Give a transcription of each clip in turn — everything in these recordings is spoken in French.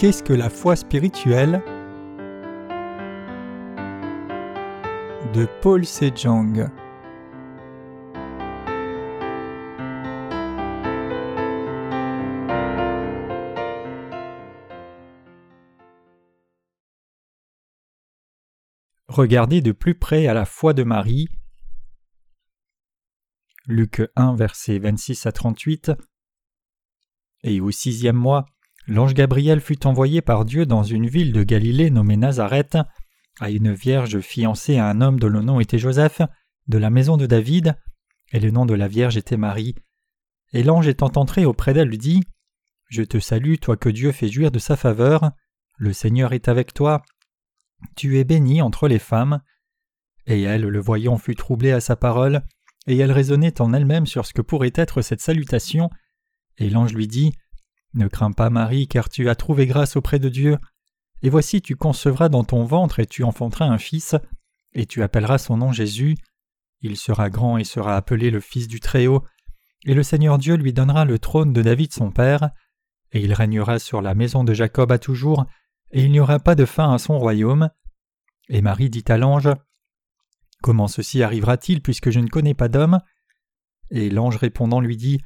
Qu'est-ce que la foi spirituelle? De Paul Sejong Regardez de plus près à la foi de Marie. Luc 1, versets 26 à 38. Et au sixième mois, l'ange Gabriel fut envoyé par Dieu dans une ville de Galilée nommée Nazareth, à une vierge fiancée à un homme dont le nom était Joseph, de la maison de David, et le nom de la vierge était Marie. Et l'ange étant entré auprès d'elle lui dit Je te salue, toi que Dieu fait jouir de sa faveur, le Seigneur est avec toi, tu es bénie entre les femmes. Et elle, le voyant, fut troublée à sa parole, et elle raisonnait en elle-même sur ce que pourrait être cette salutation. Et l'ange lui dit Ne crains pas, Marie, car tu as trouvé grâce auprès de Dieu. Et voici, tu concevras dans ton ventre, et tu enfanteras un fils, et tu appelleras son nom Jésus. Il sera grand et sera appelé le Fils du Très-Haut, et le Seigneur Dieu lui donnera le trône de David son père, et il régnera sur la maison de Jacob à toujours, et il n'y aura pas de fin à son royaume. Et Marie dit à l'ange Comment ceci arrivera-t-il puisque je ne connais pas d'homme? Et l'ange répondant lui dit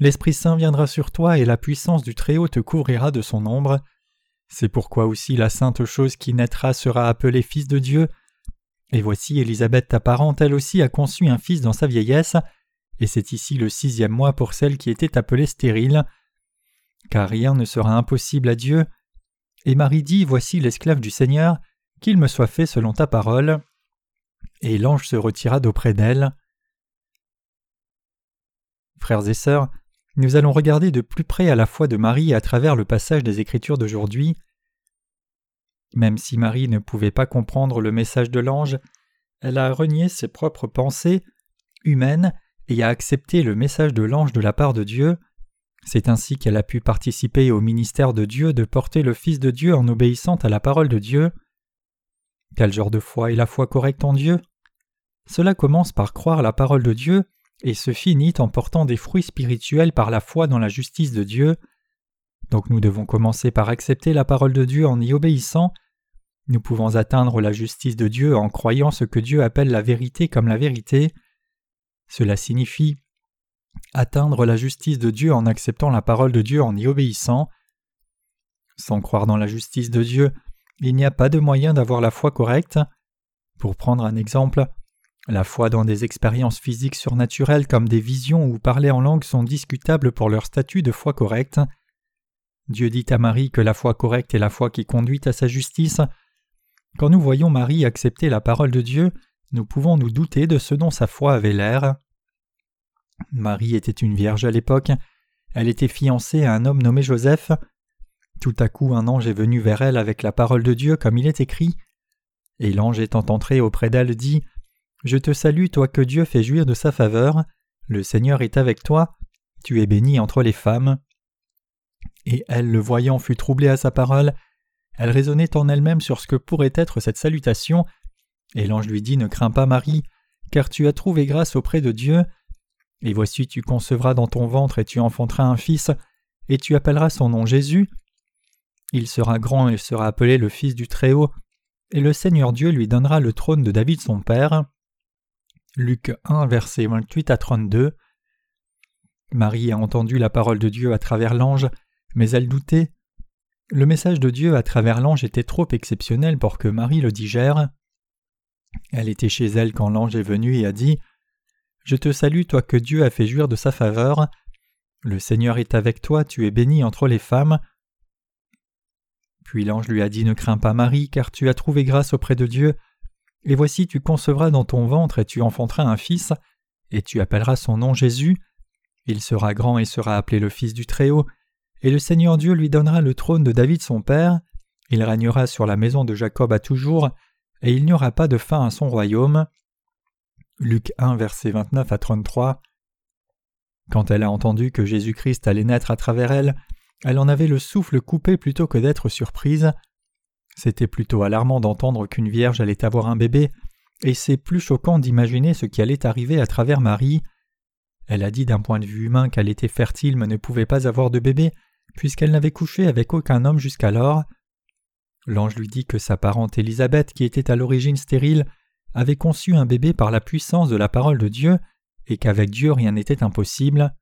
L'Esprit Saint viendra sur toi et la puissance du Très-Haut te couvrira de son ombre. C'est pourquoi aussi la sainte chose qui naîtra sera appelée Fils de Dieu. Et voici Élisabeth ta parente, elle aussi a conçu un fils dans sa vieillesse, et c'est ici le sixième mois pour celle qui était appelée stérile. Car rien ne sera impossible à Dieu. Et Marie dit Voici l'esclave du Seigneur, qu'il me soit fait selon ta parole. Et l'ange se retira d'auprès d'elle. Frères et sœurs, nous allons regarder de plus près à la foi de Marie à travers le passage des Écritures d'aujourd'hui. Même si Marie ne pouvait pas comprendre le message de l'ange, elle a renié ses propres pensées humaines et a accepté le message de l'ange de la part de Dieu. C'est ainsi qu'elle a pu participer au ministère de Dieu de porter le Fils de Dieu en obéissant à la parole de Dieu. Quel genre de foi est la foi correcte en Dieu? Cela commence par croire la parole de Dieu et se finit en portant des fruits spirituels par la foi dans la justice de Dieu. Donc nous devons commencer par accepter la parole de Dieu en y obéissant. Nous pouvons atteindre la justice de Dieu en croyant ce que Dieu appelle la vérité comme la vérité. Cela signifie atteindre la justice de Dieu en acceptant la parole de Dieu en y obéissant. Sans croire dans la justice de Dieu, il n'y a pas de moyen d'avoir la foi correcte. Pour prendre un exemple, la foi dans des expériences physiques surnaturelles comme des visions ou parler en langue sont discutables pour leur statut de foi correcte. Dieu dit à Marie que la foi correcte est la foi qui conduit à sa justice. Quand nous voyons Marie accepter la parole de Dieu, nous pouvons nous douter de ce dont sa foi avait l'air. Marie était une vierge à l'époque, elle était fiancée à un homme nommé Joseph. Tout à coup un ange est venu vers elle avec la parole de Dieu comme il est écrit. Et l'ange étant entré auprès d'elle dit Je te salue, toi que Dieu fait jouir de sa faveur, le Seigneur est avec toi, tu es bénie entre les femmes. Et elle, le voyant, fut troublée à sa parole, elle raisonnait en elle-même sur ce que pourrait être cette salutation, et l'ange lui dit Ne crains pas, Marie, car tu as trouvé grâce auprès de Dieu, et voici tu concevras dans ton ventre et tu enfanteras un fils, et tu appelleras son nom Jésus. Il sera grand et sera appelé le Fils du Très-Haut, et le Seigneur Dieu lui donnera le trône de David son père. Luc 1, versets 28 à 32. Marie a entendu la parole de Dieu à travers l'ange, mais elle doutait. Le message de Dieu à travers l'ange était trop exceptionnel pour que Marie le digère. Elle était chez elle quand l'ange est venu et a dit Je te salue, toi que Dieu a fait jouir de sa faveur. Le Seigneur est avec toi, tu es bénie entre les femmes. Puis l'ange lui a dit Ne crains pas, Marie, car tu as trouvé grâce auprès de Dieu. Et voici, tu concevras dans ton ventre et tu enfanteras un fils, et tu appelleras son nom Jésus. Il sera grand et sera appelé le Fils du Très-Haut, et le Seigneur Dieu lui donnera le trône de David son père. Il régnera sur la maison de Jacob à toujours, et il n'y aura pas de fin à son royaume. Luc 1, versets 29 à 33. Quand elle a entendu que Jésus-Christ allait naître à travers elle, elle en avait le souffle coupé plutôt que d'être surprise. C'était plutôt alarmant d'entendre qu'une vierge allait avoir un bébé, et c'est plus choquant d'imaginer ce qui allait arriver à travers Marie. Elle a dit d'un point de vue humain qu'elle était fertile mais ne pouvait pas avoir de bébé, puisqu'elle n'avait couché avec aucun homme jusqu'alors. L'ange lui dit que sa parente Élisabeth, qui était à l'origine stérile, avait conçu un bébé par la puissance de la parole de Dieu, et qu'avec Dieu rien n'était impossible.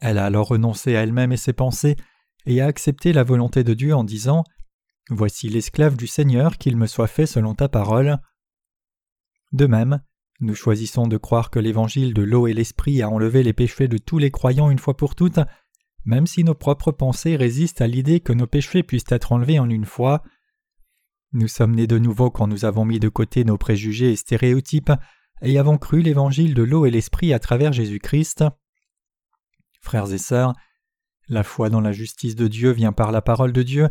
Elle a alors renoncé à elle-même et ses pensées, et a accepté la volonté de Dieu en disant Voici l'esclave du Seigneur, qu'il me soit fait selon ta parole. De même, nous choisissons de croire que l'évangile de l'eau et l'esprit a enlevé les péchés de tous les croyants une fois pour toutes, même si nos propres pensées résistent à l'idée que nos péchés puissent être enlevés en une fois. Nous sommes nés de nouveau quand nous avons mis de côté nos préjugés et stéréotypes et avons cru l'évangile de l'eau et l'esprit à travers Jésus-Christ. Frères et sœurs, la foi dans la justice de Dieu vient par la parole de Dieu,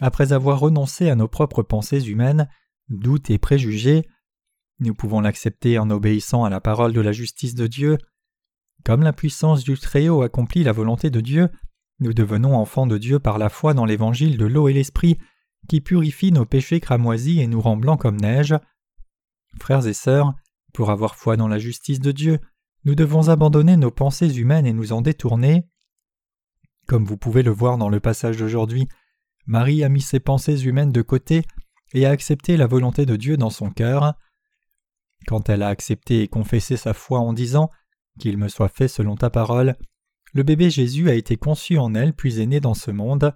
après avoir renoncé à nos propres pensées humaines, doutes et préjugés. Nous pouvons l'accepter en obéissant à la parole de la justice de Dieu. Comme la puissance du Très-Haut accomplit la volonté de Dieu, nous devenons enfants de Dieu par la foi dans l'évangile de l'eau et l'esprit, qui purifie nos péchés cramoisis et nous rend blancs comme neige. Frères et sœurs, pour avoir foi dans la justice de Dieu, nous devons abandonner nos pensées humaines et nous en détourner. Comme vous pouvez le voir dans le passage d'aujourd'hui, Marie a mis ses pensées humaines de côté et a accepté la volonté de Dieu dans son cœur. Quand elle a accepté et confessé sa foi en disant qu'il me soit fait selon ta parole. Le bébé Jésus a été conçu en elle puis est né dans ce monde.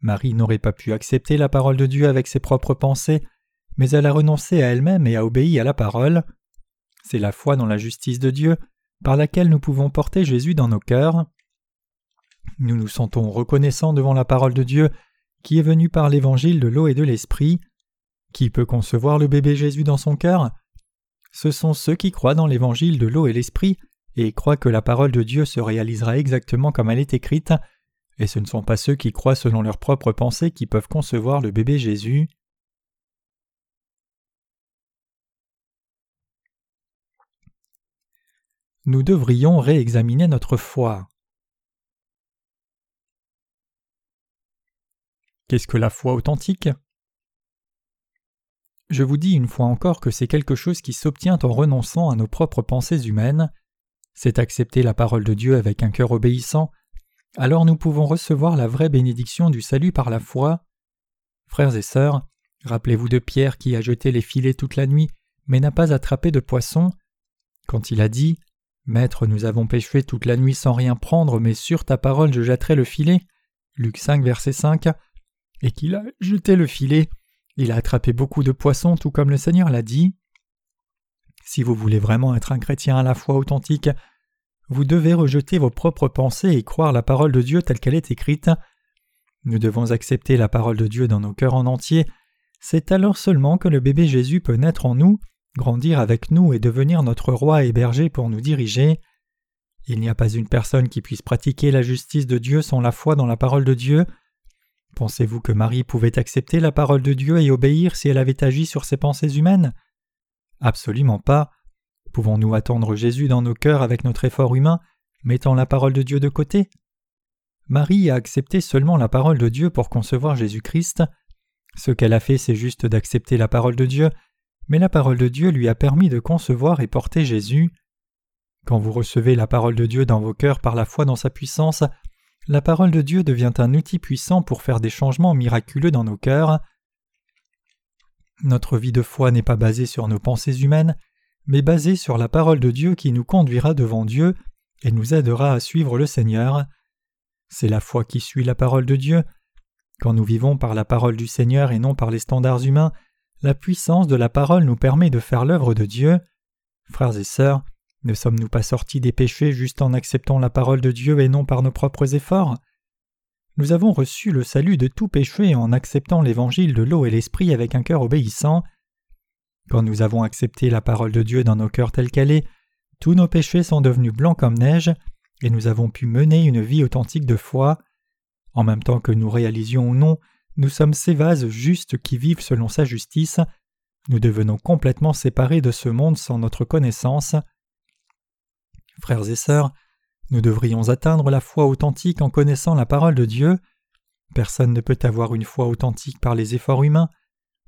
Marie n'aurait pas pu accepter la parole de Dieu avec ses propres pensées, mais elle a renoncé à elle-même et a obéi à la parole. C'est la foi dans la justice de Dieu par laquelle nous pouvons porter Jésus dans nos cœurs. Nous nous sentons reconnaissants devant la parole de Dieu qui est venue par l'évangile de l'eau et de l'esprit. Qui peut concevoir le bébé Jésus dans son cœur? Ce sont ceux qui croient dans l'évangile de l'eau et l'esprit et croient que la parole de Dieu se réalisera exactement comme elle est écrite, et ce ne sont pas ceux qui croient selon leurs propres pensées qui peuvent concevoir le bébé Jésus. Nous devrions réexaminer notre foi. Qu'est-ce que la foi authentique? Je vous dis une fois encore que c'est quelque chose qui s'obtient en renonçant à nos propres pensées humaines. C'est accepter la parole de Dieu avec un cœur obéissant. Alors nous pouvons recevoir la vraie bénédiction du salut par la foi. Frères et sœurs, rappelez-vous de Pierre qui a jeté les filets toute la nuit, mais n'a pas attrapé de poisson. Quand il a dit Maître, nous avons péché toute la nuit sans rien prendre, mais sur ta parole je jetterai le filet. Luc 5, verset 5, et qu'il a jeté le filet, il a attrapé beaucoup de poissons, tout comme le Seigneur l'a dit. Si vous voulez vraiment être un chrétien à la fois authentique, vous devez rejeter vos propres pensées et croire la parole de Dieu telle qu'elle est écrite. Nous devons accepter la parole de Dieu dans nos cœurs en entier. C'est alors seulement que le bébé Jésus peut naître en nous, grandir avec nous et devenir notre roi et berger pour nous diriger. Il n'y a pas une personne qui puisse pratiquer la justice de Dieu sans la foi dans la parole de Dieu. Pensez-vous que Marie pouvait accepter la parole de Dieu et obéir si elle avait agi sur ses pensées humaines? Absolument pas. Pouvons-nous attendre Jésus dans nos cœurs avec notre effort humain, mettant la parole de Dieu de côté? Marie a accepté seulement la parole de Dieu pour concevoir Jésus-Christ. Ce qu'elle a fait, c'est juste d'accepter la parole de Dieu, mais la parole de Dieu lui a permis de concevoir et porter Jésus. Quand vous recevez la parole de Dieu dans vos cœurs par la foi dans sa puissance, la parole de Dieu devient un outil puissant pour faire des changements miraculeux dans nos cœurs. Notre vie de foi n'est pas basée sur nos pensées humaines, mais basée sur la parole de Dieu qui nous conduira devant Dieu et nous aidera à suivre le Seigneur. C'est la foi qui suit la parole de Dieu. Quand nous vivons par la parole du Seigneur et non par les standards humains, la puissance de la parole nous permet de faire l'œuvre de Dieu. Frères et sœurs, ne sommes-nous pas sortis des péchés juste en acceptant la parole de Dieu et non par nos propres efforts? Nous avons reçu le salut de tout péché en acceptant l'évangile de l'eau et l'esprit avec un cœur obéissant. Quand nous avons accepté la parole de Dieu dans nos cœurs telle qu'elle est, tous nos péchés sont devenus blancs comme neige, et nous avons pu mener une vie authentique de foi. En même temps que nous réalisions ou non, nous sommes ces vases justes qui vivent selon sa justice. Nous devenons complètement séparés de ce monde sans notre connaissance. Frères et sœurs, nous devrions atteindre la foi authentique en connaissant la parole de Dieu. Personne ne peut avoir une foi authentique par les efforts humains.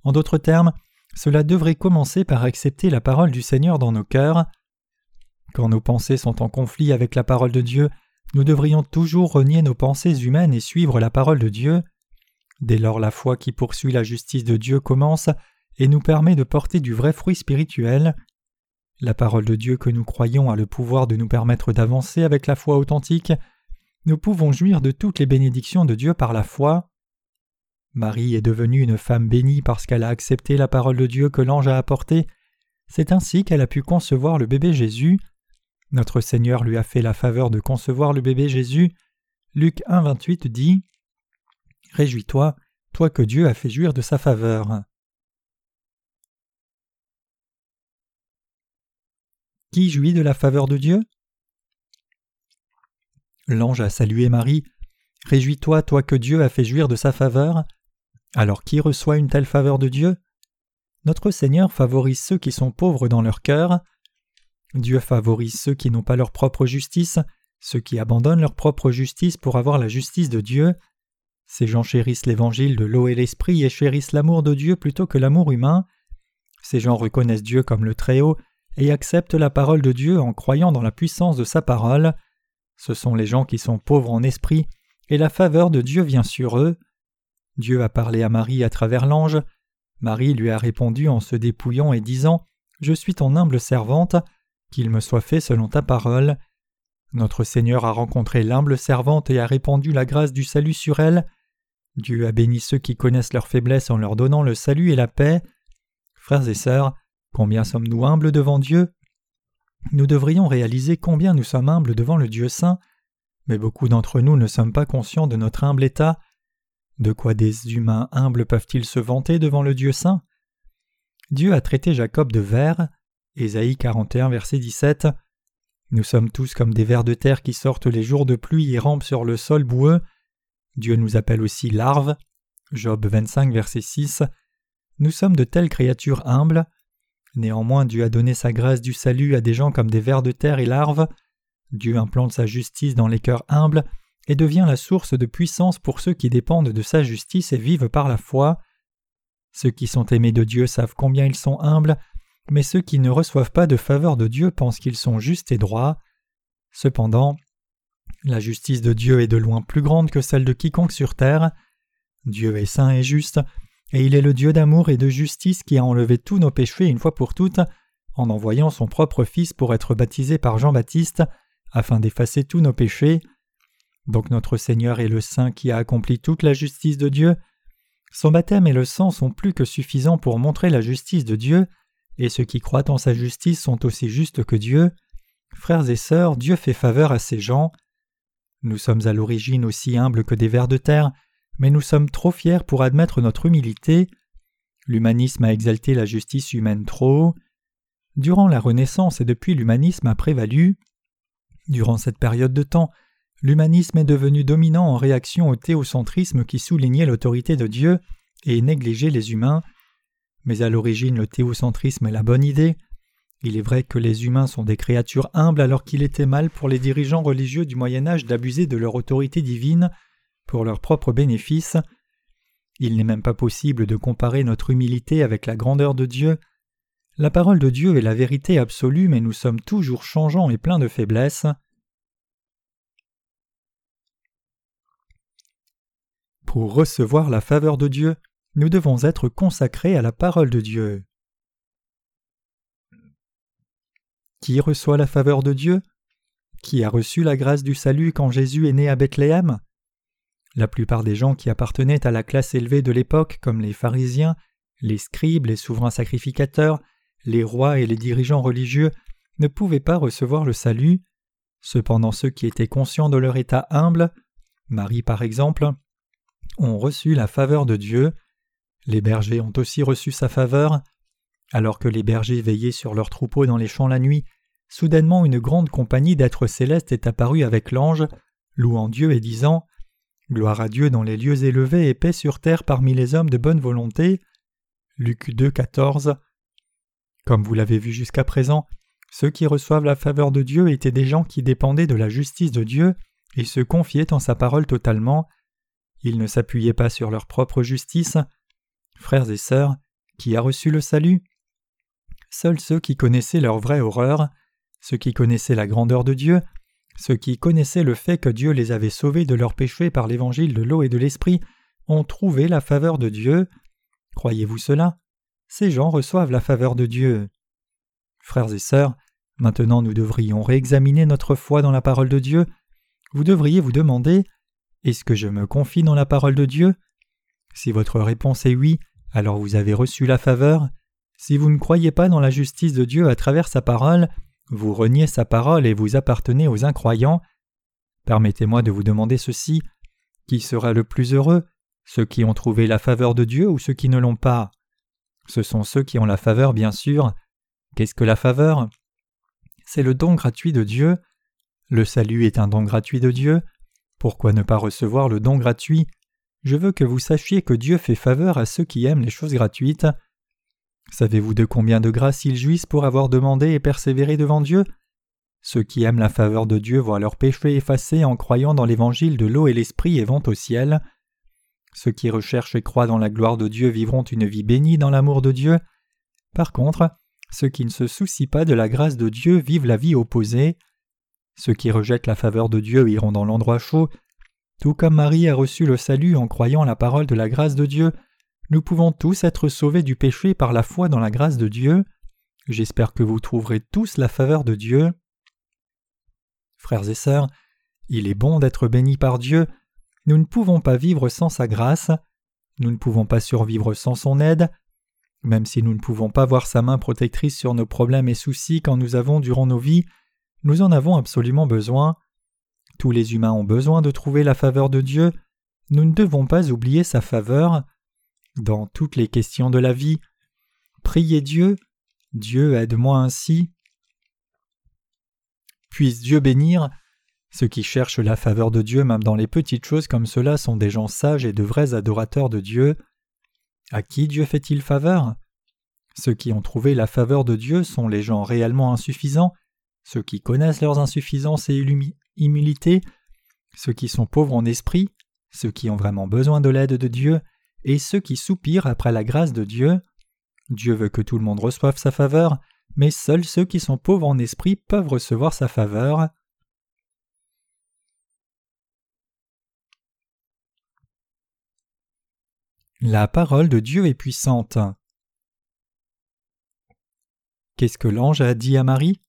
En d'autres termes, cela devrait commencer par accepter la parole du Seigneur dans nos cœurs. Quand nos pensées sont en conflit avec la parole de Dieu, nous devrions toujours renier nos pensées humaines et suivre la parole de Dieu. Dès lors la foi qui poursuit la justice de Dieu commence et nous permet de porter du vrai fruit spirituel. La parole de Dieu que nous croyons a le pouvoir de nous permettre d'avancer avec la foi authentique. Nous pouvons jouir de toutes les bénédictions de Dieu par la foi. Marie est devenue une femme bénie parce qu'elle a accepté la parole de Dieu que l'ange a apportée. C'est ainsi qu'elle a pu concevoir le bébé Jésus. Notre Seigneur lui a fait la faveur de concevoir le bébé Jésus. Luc 1,28 dit Réjouis-toi, toi que Dieu a fait jouir de sa faveur. Qui jouit de la faveur de Dieu? L'ange a salué Marie. Réjouis-toi, toi que Dieu a fait jouir de sa faveur. Alors qui reçoit une telle faveur de Dieu? Notre Seigneur favorise ceux qui sont pauvres dans leur cœur. Dieu favorise ceux qui n'ont pas leur propre justice, ceux qui abandonnent leur propre justice pour avoir la justice de Dieu. Ces gens chérissent l'évangile de l'eau et l'esprit et chérissent l'amour de Dieu plutôt que l'amour humain. Ces gens reconnaissent Dieu comme le Très-Haut et acceptent la parole de Dieu en croyant dans la puissance de sa parole. Ce sont les gens qui sont pauvres en esprit, et la faveur de Dieu vient sur eux. Dieu a parlé à Marie à travers l'ange. Marie lui a répondu en se dépouillant et disant Je suis ton humble servante, qu'il me soit fait selon ta parole. Notre Seigneur a rencontré l'humble servante et a répandu la grâce du salut sur elle. Dieu a béni ceux qui connaissent leur faiblesse en leur donnant le salut et la paix. Frères et sœurs, Combien sommes-nous humbles devant Dieu? Nous devrions réaliser combien nous sommes humbles devant le Dieu saint, mais beaucoup d'entre nous ne sommes pas conscients de notre humble état. De quoi des humains humbles peuvent-ils se vanter devant le Dieu saint? Dieu a traité Jacob de vers. Ésaïe 41, verset 17. Nous sommes tous comme des vers de terre qui sortent les jours de pluie et rampent sur le sol boueux. Dieu nous appelle aussi larves. Job 25, verset 6. Nous sommes de telles créatures humbles. Néanmoins Dieu a donné sa grâce du salut à des gens comme des vers de terre et larves. Dieu implante sa justice dans les cœurs humbles et devient la source de puissance pour ceux qui dépendent de sa justice et vivent par la foi. Ceux qui sont aimés de Dieu savent combien ils sont humbles, mais ceux qui ne reçoivent pas de faveur de Dieu pensent qu'ils sont justes et droits. Cependant, la justice de Dieu est de loin plus grande que celle de quiconque sur terre. Dieu est saint et juste, et il est le Dieu d'amour et de justice qui a enlevé tous nos péchés une fois pour toutes, en envoyant son propre Fils pour être baptisé par Jean-Baptiste, afin d'effacer tous nos péchés. Donc notre Seigneur est le Saint qui a accompli toute la justice de Dieu. Son baptême et le sang sont plus que suffisants pour montrer la justice de Dieu, et ceux qui croient en sa justice sont aussi justes que Dieu. Frères et sœurs, Dieu fait faveur à ces gens. Nous sommes à l'origine aussi humbles que des vers de terre, mais nous sommes trop fiers pour admettre notre humilité. L'humanisme a exalté la justice humaine trop. Durant la Renaissance et depuis l'humanisme a prévalu. Durant cette période de temps, l'humanisme est devenu dominant en réaction au théocentrisme qui soulignait l'autorité de Dieu et négligeait les humains. Mais à l'origine, le théocentrisme est la bonne idée. Il est vrai que les humains sont des créatures humbles alors qu'il était mal pour les dirigeants religieux du Moyen Âge d'abuser de leur autorité divine pour leur propre bénéfice. Il n'est même pas possible de comparer notre humilité avec la grandeur de Dieu. La parole de Dieu est la vérité absolue, mais nous sommes toujours changeants et pleins de faiblesses. Pour recevoir la faveur de Dieu, nous devons être consacrés à la parole de Dieu. Qui reçoit la faveur de Dieu? Qui a reçu la grâce du salut quand Jésus est né à Bethléem? La plupart des gens qui appartenaient à la classe élevée de l'époque, comme les pharisiens, les scribes, les souverains sacrificateurs, les rois et les dirigeants religieux, ne pouvaient pas recevoir le salut. Cependant ceux qui étaient conscients de leur état humble, Marie par exemple, ont reçu la faveur de Dieu. Les bergers ont aussi reçu sa faveur. Alors que les bergers veillaient sur leurs troupeaux dans les champs la nuit, soudainement une grande compagnie d'êtres célestes est apparue avec l'ange, louant Dieu et disant Gloire à Dieu dans les lieux élevés et paix sur terre parmi les hommes de bonne volonté. Luc 2, 14. Comme vous l'avez vu jusqu'à présent, ceux qui reçoivent la faveur de Dieu étaient des gens qui dépendaient de la justice de Dieu et se confiaient en sa parole totalement. Ils ne s'appuyaient pas sur leur propre justice. Frères et sœurs, qui a reçu le salut? Seuls ceux qui connaissaient leur vraie horreur, ceux qui connaissaient la grandeur de Dieu, ceux qui connaissaient le fait que Dieu les avait sauvés de leurs péchés par l'évangile de l'eau et de l'esprit ont trouvé la faveur de Dieu. Croyez-vous cela? Ces gens reçoivent la faveur de Dieu. Frères et sœurs, maintenant nous devrions réexaminer notre foi dans la parole de Dieu. Vous devriez vous demander Est-ce que je me confie dans la parole de Dieu? Si votre réponse est oui, alors vous avez reçu la faveur. Si vous ne croyez pas dans la justice de Dieu à travers sa parole, vous reniez sa parole et vous appartenez aux incroyants. Permettez-moi de vous demander ceci qui sera le plus heureux, ceux qui ont trouvé la faveur de Dieu ou ceux qui ne l'ont pas? Ce sont ceux qui ont la faveur, bien sûr. Qu'est-ce que la faveur? C'est le don gratuit de Dieu. Le salut est un don gratuit de Dieu. Pourquoi ne pas recevoir le don gratuit? Je veux que vous sachiez que Dieu fait faveur à ceux qui aiment les choses gratuites. Savez-vous de combien de grâces ils jouissent pour avoir demandé et persévéré devant Dieu? Ceux qui aiment la faveur de Dieu voient leurs péchés effacés en croyant dans l'évangile de l'eau et l'esprit et vont au ciel. Ceux qui recherchent et croient dans la gloire de Dieu vivront une vie bénie dans l'amour de Dieu. Par contre, ceux qui ne se soucient pas de la grâce de Dieu vivent la vie opposée. Ceux qui rejettent la faveur de Dieu iront dans l'endroit chaud. Tout comme Marie a reçu le salut en croyant la parole de la grâce de Dieu, nous pouvons tous être sauvés du péché par la foi dans la grâce de Dieu. J'espère que vous trouverez tous la faveur de Dieu. Frères et sœurs, il est bon d'être bénis par Dieu. Nous ne pouvons pas vivre sans sa grâce. Nous ne pouvons pas survivre sans son aide. Même si nous ne pouvons pas voir sa main protectrice sur nos problèmes et soucis quand nous avons durant nos vies, nous en avons absolument besoin. Tous les humains ont besoin de trouver la faveur de Dieu. Nous ne devons pas oublier sa faveur. Dans toutes les questions de la vie, priez Dieu, Dieu aide-moi ainsi. Puisse Dieu bénir. Ceux qui cherchent la faveur de Dieu même dans les petites choses comme cela sont des gens sages et de vrais adorateurs de Dieu. À qui Dieu fait-il faveur? Ceux qui ont trouvé la faveur de Dieu sont les gens réellement insuffisants, ceux qui connaissent leurs insuffisances et humilité, ceux qui sont pauvres en esprit, ceux qui ont vraiment besoin de l'aide de Dieu, et ceux qui soupirent après la grâce de Dieu. Dieu veut que tout le monde reçoive sa faveur, mais seuls ceux qui sont pauvres en esprit peuvent recevoir sa faveur. La parole de Dieu est puissante. Qu'est-ce que l'ange a dit à Marie?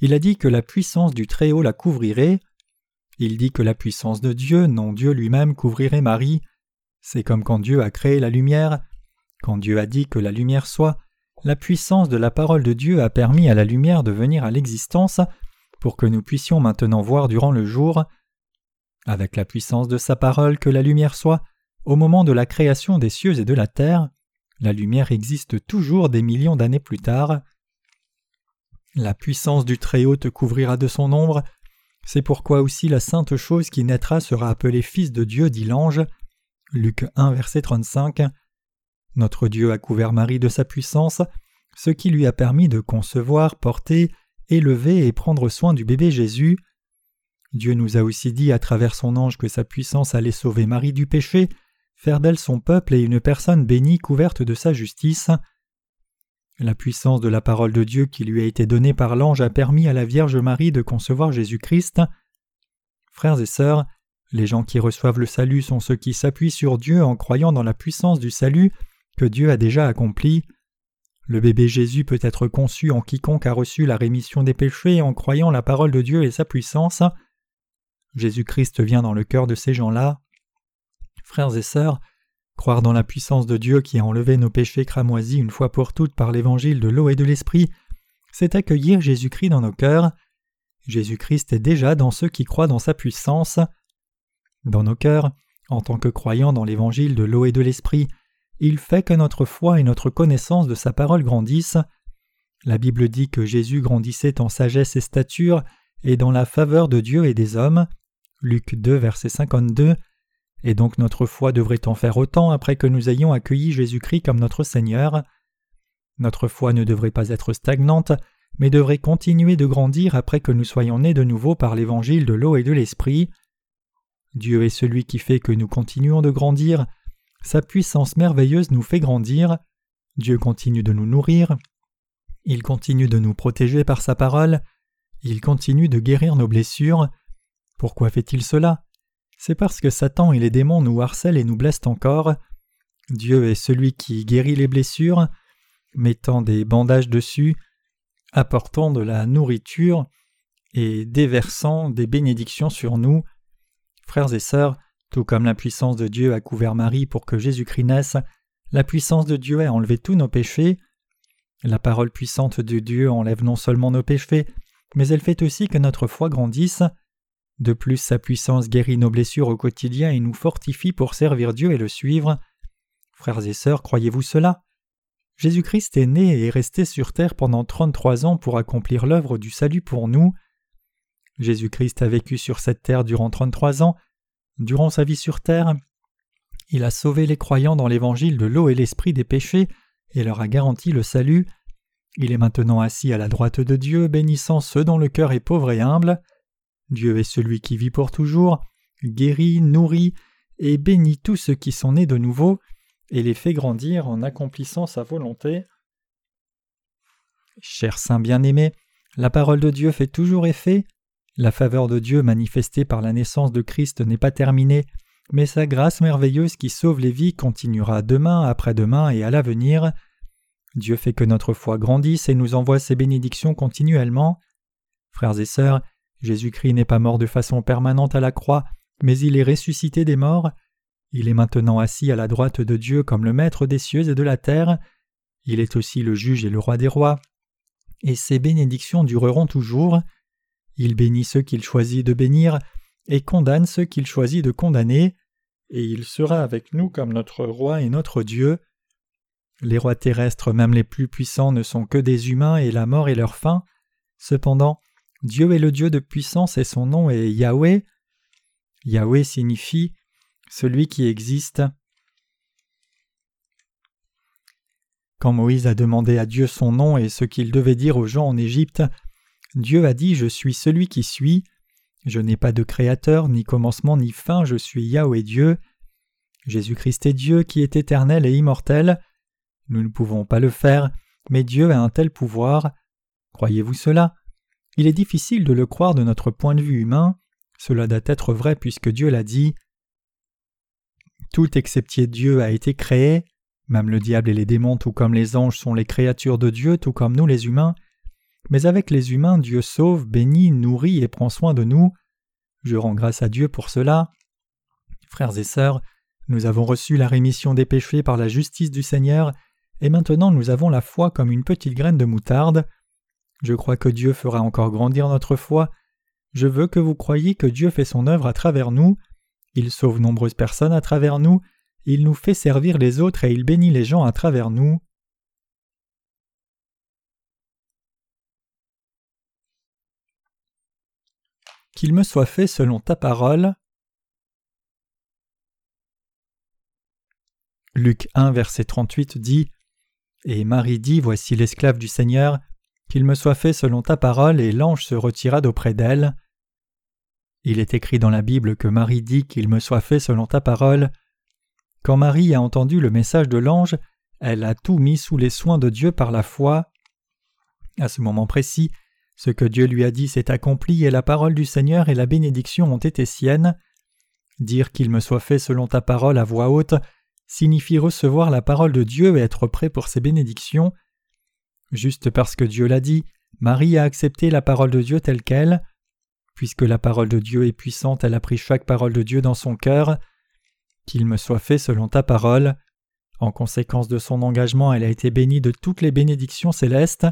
Il a dit que la puissance du Très-Haut la couvrirait. Il dit que la puissance de Dieu, non Dieu lui-même, couvrirait Marie. C'est comme quand Dieu a créé la lumière. Quand Dieu a dit que la lumière soit, la puissance de la parole de Dieu a permis à la lumière de venir à l'existence pour que nous puissions maintenant voir durant le jour. Avec la puissance de sa parole que la lumière soit, au moment de la création des cieux et de la terre, la lumière existe toujours des millions d'années plus tard. La puissance du Très-Haut te couvrira de son ombre. C'est pourquoi aussi la sainte chose qui naîtra sera appelée Fils de Dieu, dit l'ange. Luc 1, verset 35. Notre Dieu a couvert Marie de sa puissance, ce qui lui a permis de concevoir, porter, élever et prendre soin du bébé Jésus. Dieu nous a aussi dit à travers son ange que sa puissance allait sauver Marie du péché, faire d'elle son peuple et une personne bénie couverte de sa justice. La puissance de la parole de Dieu qui lui a été donnée par l'ange a permis à la Vierge Marie de concevoir Jésus-Christ. Frères et sœurs, les gens qui reçoivent le salut sont ceux qui s'appuient sur Dieu en croyant dans la puissance du salut que Dieu a déjà accompli. Le bébé Jésus peut être conçu en quiconque a reçu la rémission des péchés en croyant la parole de Dieu et sa puissance. Jésus-Christ vient dans le cœur de ces gens-là. Frères et sœurs, croire dans la puissance de Dieu qui a enlevé nos péchés cramoisis une fois pour toutes par l'évangile de l'eau et de l'esprit, c'est accueillir Jésus-Christ dans nos cœurs. Jésus-Christ est déjà dans ceux qui croient dans sa puissance. Dans nos cœurs, en tant que croyants dans l'évangile de l'eau et de l'esprit, il fait que notre foi et notre connaissance de sa parole grandissent. La Bible dit que Jésus grandissait en sagesse et stature et dans la faveur de Dieu et des hommes. Luc 2, verset 52. Et donc notre foi devrait en faire autant après que nous ayons accueilli Jésus-Christ comme notre Seigneur. Notre foi ne devrait pas être stagnante, mais devrait continuer de grandir après que nous soyons nés de nouveau par l'évangile de l'eau et de l'esprit. Dieu est celui qui fait que nous continuons de grandir. Sa puissance merveilleuse nous fait grandir. Dieu continue de nous nourrir. Il continue de nous protéger par sa parole. Il continue de guérir nos blessures. Pourquoi fait-il cela? C'est parce que Satan et les démons nous harcèlent et nous blessent encore. Dieu est celui qui guérit les blessures, mettant des bandages dessus, apportant de la nourriture et déversant des bénédictions sur nous. Frères et sœurs, tout comme la puissance de Dieu a couvert Marie pour que Jésus-Christ naisse, la puissance de Dieu a enlevé tous nos péchés. La parole puissante de Dieu enlève non seulement nos péchés, mais elle fait aussi que notre foi grandisse. De plus, sa puissance guérit nos blessures au quotidien et nous fortifie pour servir Dieu et le suivre. Frères et sœurs, croyez-vous cela? Jésus-Christ est né et est resté sur terre pendant trente-trois ans pour accomplir l'œuvre du salut pour nous. Jésus-Christ a vécu sur cette terre durant trente-trois ans. Durant sa vie sur terre, il a sauvé les croyants dans l'évangile de l'eau et l'esprit des péchés et leur a garanti le salut. Il est maintenant assis à la droite de Dieu, bénissant ceux dont le cœur est pauvre et humble. Dieu est celui qui vit pour toujours, guérit, nourrit et bénit tous ceux qui sont nés de nouveau et les fait grandir en accomplissant sa volonté. Cher saint bien-aimé, la parole de Dieu fait toujours effet. La faveur de Dieu manifestée par la naissance de Christ n'est pas terminée, mais sa grâce merveilleuse qui sauve les vies continuera demain, après-demain et à l'avenir. Dieu fait que notre foi grandisse et nous envoie ses bénédictions continuellement. Frères et sœurs, Jésus-Christ n'est pas mort de façon permanente à la croix, mais il est ressuscité des morts. Il est maintenant assis à la droite de Dieu comme le Maître des cieux et de la terre. Il est aussi le juge et le roi des rois. Et ses bénédictions dureront toujours. Il bénit ceux qu'il choisit de bénir et condamne ceux qu'il choisit de condamner. Et il sera avec nous comme notre roi et notre Dieu. Les rois terrestres, même les plus puissants, ne sont que des humains et la mort est leur fin. Cependant, Dieu est le Dieu de puissance et son nom est Yahweh. Yahweh signifie celui qui existe. Quand Moïse a demandé à Dieu son nom et ce qu'il devait dire aux gens en Égypte, Dieu a dit Je suis celui qui suis. Je n'ai pas de créateur, ni commencement, ni fin, je suis Yahweh Dieu. Jésus-Christ est Dieu qui est éternel et immortel. Nous ne pouvons pas le faire, mais Dieu a un tel pouvoir. Croyez-vous cela? Il est difficile de le croire de notre point de vue humain. Cela doit être vrai puisque Dieu l'a dit. Tout exceptier Dieu a été créé, même le diable et les démons tout comme les anges sont les créatures de Dieu tout comme nous les humains, mais avec les humains Dieu sauve, bénit, nourrit et prend soin de nous. Je rends grâce à Dieu pour cela. Frères et sœurs, nous avons reçu la rémission des péchés par la justice du Seigneur, et maintenant nous avons la foi comme une petite graine de moutarde. Je crois que Dieu fera encore grandir notre foi. Je veux que vous croyiez que Dieu fait son œuvre à travers nous. Il sauve nombreuses personnes à travers nous, il nous fait servir les autres et il bénit les gens à travers nous. Qu'il me soit fait selon ta parole. Luc 1, verset 38 dit Et Marie dit Voici l'esclave du Seigneur, qu'il me soit fait selon ta parole, et l'ange se retira d'auprès d'elle. Il est écrit dans la Bible que Marie dit qu'il me soit fait selon ta parole. Quand Marie a entendu le message de l'ange, elle a tout mis sous les soins de Dieu par la foi. À ce moment précis, ce que Dieu lui a dit s'est accompli et la parole du Seigneur et la bénédiction ont été siennes. Dire qu'il me soit fait selon ta parole à voix haute signifie recevoir la parole de Dieu et être prêt pour ses bénédictions. Juste parce que Dieu l'a dit, Marie a accepté la parole de Dieu telle qu'elle. Puisque la parole de Dieu est puissante, elle a pris chaque parole de Dieu dans son cœur. Qu'il me soit fait selon ta parole. En conséquence de son engagement, elle a été bénie de toutes les bénédictions célestes.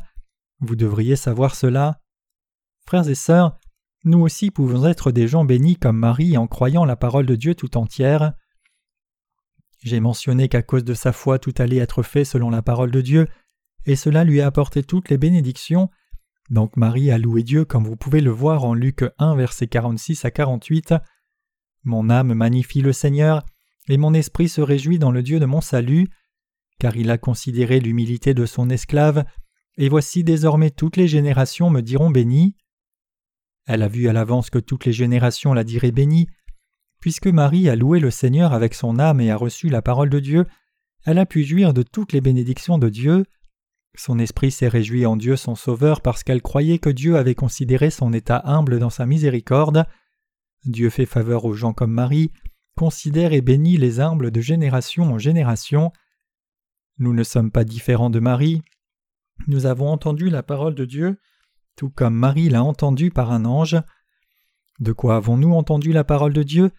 Vous devriez savoir cela. Frères et sœurs, nous aussi pouvons être des gens bénis comme Marie en croyant la parole de Dieu tout entière. J'ai mentionné qu'à cause de sa foi tout allait être fait selon la parole de Dieu, et cela lui a apporté toutes les bénédictions, donc Marie a loué Dieu comme vous pouvez le voir en Luc 1 versets 46 à 48. Mon âme magnifie le Seigneur, et mon esprit se réjouit dans le Dieu de mon salut, car il a considéré l'humilité de son esclave, et voici désormais toutes les générations me diront béni. Elle a vu à l'avance que toutes les générations la diraient bénie. Puisque Marie a loué le Seigneur avec son âme et a reçu la parole de Dieu, elle a pu jouir de toutes les bénédictions de Dieu. Son esprit s'est réjoui en Dieu son Sauveur parce qu'elle croyait que Dieu avait considéré son état humble dans sa miséricorde. Dieu fait faveur aux gens comme Marie, considère et bénit les humbles de génération en génération. Nous ne sommes pas différents de Marie. Nous avons entendu la parole de Dieu, tout comme Marie l'a entendue par un ange. De quoi avons-nous entendu la parole de Dieu?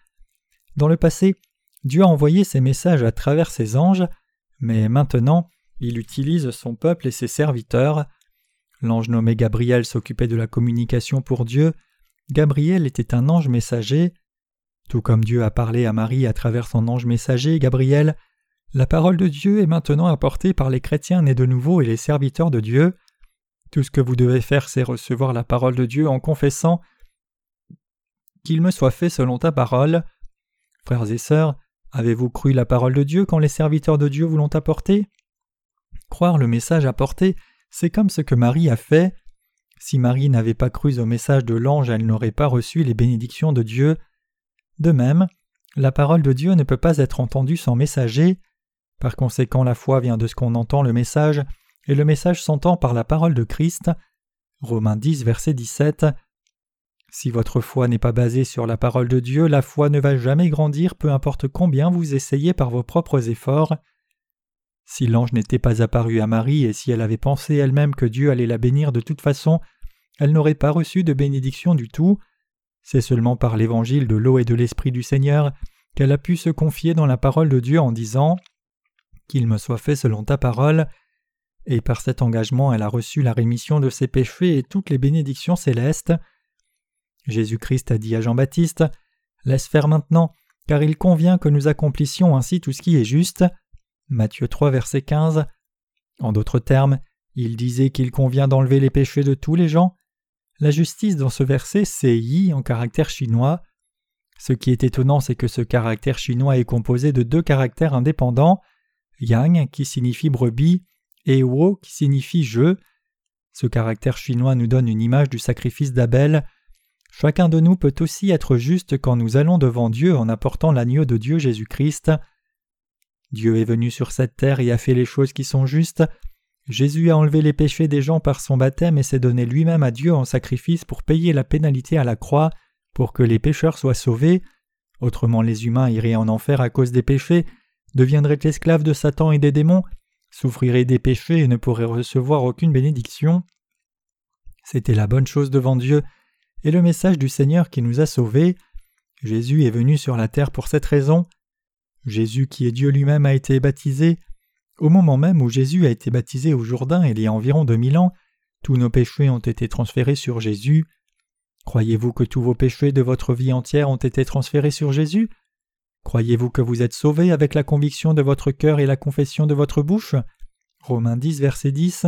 Dans le passé, Dieu a envoyé ses messages à travers ses anges, mais maintenant, il utilise son peuple et ses serviteurs. L'ange nommé Gabriel s'occupait de la communication pour Dieu. Gabriel était un ange messager. Tout comme Dieu a parlé à Marie à travers son ange messager, Gabriel, la parole de Dieu est maintenant apportée par les chrétiens nés de nouveau et les serviteurs de Dieu. Tout ce que vous devez faire, c'est recevoir la parole de Dieu en confessant qu'il me soit fait selon ta parole. Frères et sœurs, avez-vous cru la parole de Dieu quand les serviteurs de Dieu vous l'ont apportée? Croire le message apporté, c'est comme ce que Marie a fait. Si Marie n'avait pas cru au message de l'ange, elle n'aurait pas reçu les bénédictions de Dieu. De même, la parole de Dieu ne peut pas être entendue sans messager. Par conséquent, la foi vient de ce qu'on entend le message, et le message s'entend par la parole de Christ. Romains 10, verset 17. Si votre foi n'est pas basée sur la parole de Dieu, la foi ne va jamais grandir peu importe combien vous essayez par vos propres efforts. Si l'ange n'était pas apparu à Marie et si elle avait pensé elle-même que Dieu allait la bénir de toute façon, elle n'aurait pas reçu de bénédiction du tout. C'est seulement par l'évangile de l'eau et de l'esprit du Seigneur qu'elle a pu se confier dans la parole de Dieu en disant Qu'il me soit fait selon ta parole. Et par cet engagement, elle a reçu la rémission de ses péchés et toutes les bénédictions célestes. Jésus-Christ a dit à Jean-Baptiste Laisse faire maintenant, car il convient que nous accomplissions ainsi tout ce qui est juste. Matthieu 3, verset 15. En d'autres termes, il disait qu'il convient d'enlever les péchés de tous les gens. La justice dans ce verset, c'est en caractère chinois. Ce qui est étonnant, c'est que ce caractère chinois est composé de deux caractères indépendants, yang qui signifie brebis et wo qui signifie je. Ce caractère chinois nous donne une image du sacrifice d'Abel. Chacun de nous peut aussi être juste quand nous allons devant Dieu en apportant l'agneau de Dieu Jésus-Christ. Dieu est venu sur cette terre et a fait les choses qui sont justes. Jésus a enlevé les péchés des gens par son baptême et s'est donné lui-même à Dieu en sacrifice pour payer la pénalité à la croix, pour que les pécheurs soient sauvés. Autrement les humains iraient en enfer à cause des péchés, deviendraient esclaves de Satan et des démons, souffriraient des péchés et ne pourraient recevoir aucune bénédiction. C'était la bonne chose devant Dieu, et le message du Seigneur qui nous a sauvés. Jésus est venu sur la terre pour cette raison. Jésus qui est Dieu lui-même a été baptisé. Au moment même où Jésus a été baptisé au Jourdain il y a environ deux mille ans, tous nos péchés ont été transférés sur Jésus. Croyez-vous que tous vos péchés de votre vie entière ont été transférés sur Jésus? Croyez-vous que vous êtes sauvés avec la conviction de votre cœur et la confession de votre bouche? Romains 10, verset 10.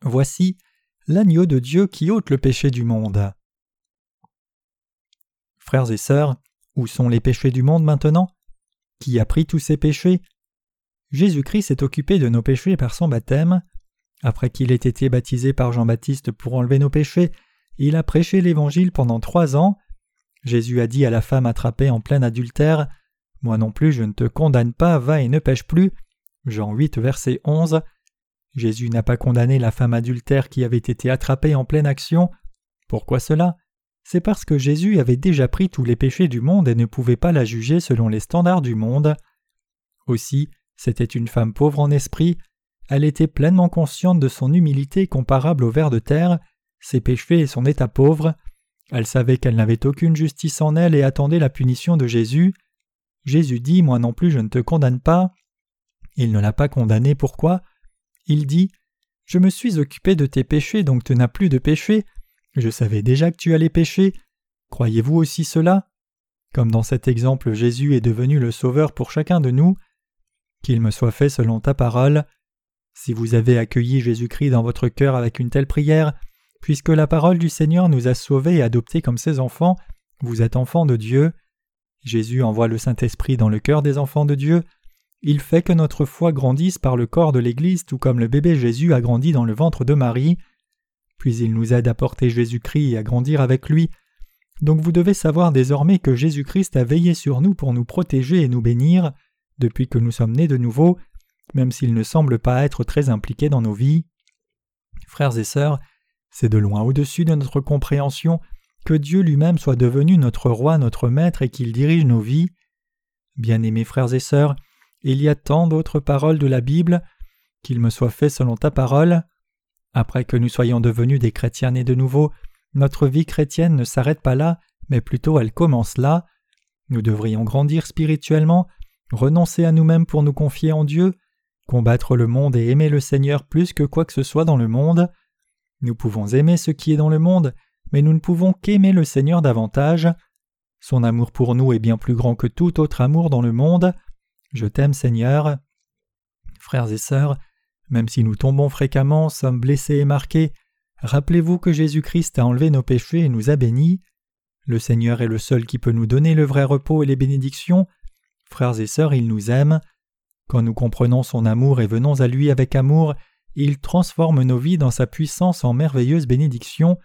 Voici l'agneau de Dieu qui ôte le péché du monde. Frères et sœurs, où sont les péchés du monde maintenant? Qui a pris tous ces péchés? Jésus-Christ s'est occupé de nos péchés par son baptême. Après qu'il ait été baptisé par Jean-Baptiste pour enlever nos péchés, il a prêché l'Évangile pendant trois ans. Jésus a dit à la femme attrapée en plein adultère Moi non plus je ne te condamne pas, va et ne pêche plus. Jean 8, verset 11. Jésus n'a pas condamné la femme adultère qui avait été attrapée en pleine action. Pourquoi cela? C'est parce que Jésus avait déjà pris tous les péchés du monde et ne pouvait pas la juger selon les standards du monde. Aussi, c'était une femme pauvre en esprit, elle était pleinement consciente de son humilité comparable au ver de terre, ses péchés et son état pauvre, elle savait qu'elle n'avait aucune justice en elle et attendait la punition de Jésus. Jésus dit Moi non plus je ne te condamne pas. Il ne l'a pas condamnée, pourquoi? Il dit Je me suis occupé de tes péchés, donc tu n'as plus de péché, je savais déjà que tu allais pécher. Croyez-vous aussi cela? Comme dans cet exemple Jésus est devenu le Sauveur pour chacun de nous, qu'il me soit fait selon ta parole. Si vous avez accueilli Jésus-Christ dans votre cœur avec une telle prière, puisque la parole du Seigneur nous a sauvés et adoptés comme ses enfants, vous êtes enfants de Dieu. Jésus envoie le Saint-Esprit dans le cœur des enfants de Dieu. Il fait que notre foi grandisse par le corps de l'Église tout comme le bébé Jésus a grandi dans le ventre de Marie puis il nous aide à porter Jésus-Christ et à grandir avec lui. Donc vous devez savoir désormais que Jésus-Christ a veillé sur nous pour nous protéger et nous bénir. depuis que nous sommes nés de nouveau, même s'il ne semble pas être très impliqué dans nos vies. Frères et sœurs, c'est de loin au-dessus de notre compréhension que Dieu lui-même soit devenu notre roi, notre maître et qu'il dirige nos vies. Bien-aimés frères et sœurs, il y a tant d'autres paroles de la Bible, qu'il me soit fait selon ta parole. Après que nous soyons devenus des chrétiens nés de nouveau, notre vie chrétienne ne s'arrête pas là, mais plutôt elle commence là. Nous devrions grandir spirituellement, renoncer à nous-mêmes pour nous confier en Dieu, combattre le monde et aimer le Seigneur plus que quoi que ce soit dans le monde. Nous pouvons aimer ce qui est dans le monde, mais nous ne pouvons qu'aimer le Seigneur davantage. Son amour pour nous est bien plus grand que tout autre amour dans le monde. Je t'aime Seigneur. Frères et sœurs, même si nous tombons fréquemment, sommes blessés et marqués, rappelez-vous que Jésus-Christ a enlevé nos péchés et nous a bénis. Le Seigneur est le seul qui peut nous donner le vrai repos et les bénédictions. Frères et sœurs, il nous aime. Quand nous comprenons son amour et venons à lui avec amour, il transforme nos vies dans sa puissance en merveilleuse bénédiction.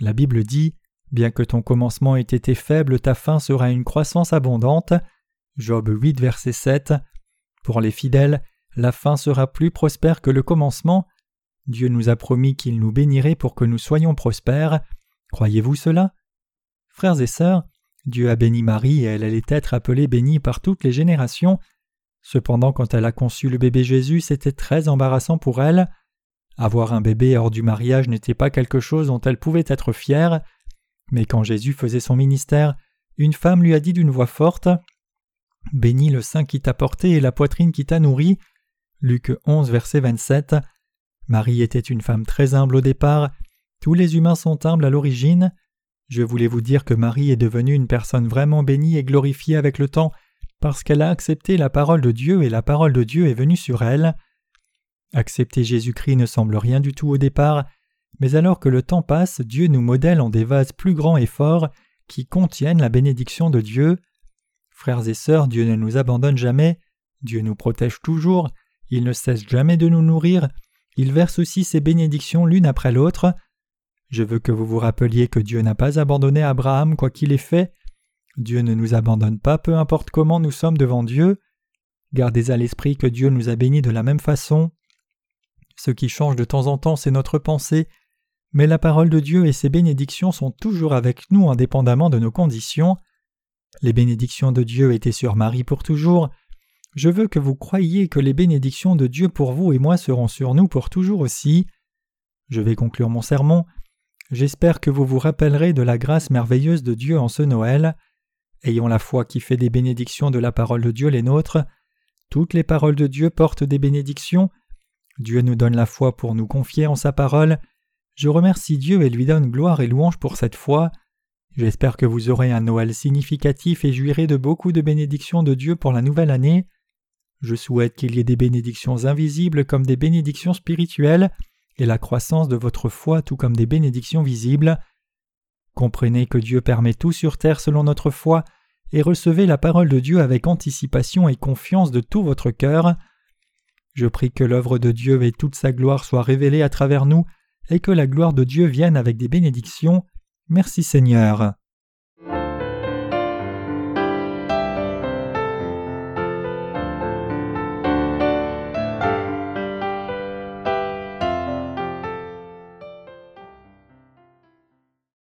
La Bible dit Bien que ton commencement ait été faible, ta fin sera une croissance abondante. Job 8, verset 7. Pour les fidèles, la fin sera plus prospère que le commencement. Dieu nous a promis qu'il nous bénirait pour que nous soyons prospères. Croyez-vous cela? Frères et sœurs, Dieu a béni Marie et elle allait être appelée bénie par toutes les générations. Cependant, quand elle a conçu le bébé Jésus, c'était très embarrassant pour elle. Avoir un bébé hors du mariage n'était pas quelque chose dont elle pouvait être fière. Mais quand Jésus faisait son ministère, une femme lui a dit d'une voix forte Bénis le sein qui t'a porté et la poitrine qui t'a nourri. Luc 11, verset 27. Marie était une femme très humble au départ. Tous les humains sont humbles à l'origine. Je voulais vous dire que Marie est devenue une personne vraiment bénie et glorifiée avec le temps parce qu'elle a accepté la parole de Dieu et la parole de Dieu est venue sur elle. Accepter Jésus-Christ ne semble rien du tout au départ, mais alors que le temps passe, Dieu nous modèle en des vases plus grands et forts qui contiennent la bénédiction de Dieu. Frères et sœurs, Dieu ne nous abandonne jamais, Dieu nous protège toujours, il ne cesse jamais de nous nourrir, il verse aussi ses bénédictions l'une après l'autre. Je veux que vous vous rappeliez que Dieu n'a pas abandonné Abraham quoi qu'il ait fait, Dieu ne nous abandonne pas peu importe comment nous sommes devant Dieu. Gardez à l'esprit que Dieu nous a bénis de la même façon. Ce qui change de temps en temps, c'est notre pensée, mais la parole de Dieu et ses bénédictions sont toujours avec nous indépendamment de nos conditions. Les bénédictions de Dieu étaient sur Marie pour toujours. Je veux que vous croyiez que les bénédictions de Dieu pour vous et moi seront sur nous pour toujours aussi. Je vais conclure mon sermon. J'espère que vous vous rappellerez de la grâce merveilleuse de Dieu en ce Noël. Ayons la foi qui fait des bénédictions de la parole de Dieu les nôtres. Toutes les paroles de Dieu portent des bénédictions. Dieu nous donne la foi pour nous confier en sa parole. Je remercie Dieu et lui donne gloire et louange pour cette foi. J'espère que vous aurez un Noël significatif et jouirez de beaucoup de bénédictions de Dieu pour la nouvelle année. Je souhaite qu'il y ait des bénédictions invisibles comme des bénédictions spirituelles et la croissance de votre foi tout comme des bénédictions visibles. Comprenez que Dieu permet tout sur terre selon notre foi, et recevez la parole de Dieu avec anticipation et confiance de tout votre cœur. Je prie que l'œuvre de Dieu et toute sa gloire soient révélées à travers nous, et que la gloire de Dieu vienne avec des bénédictions. Merci Seigneur.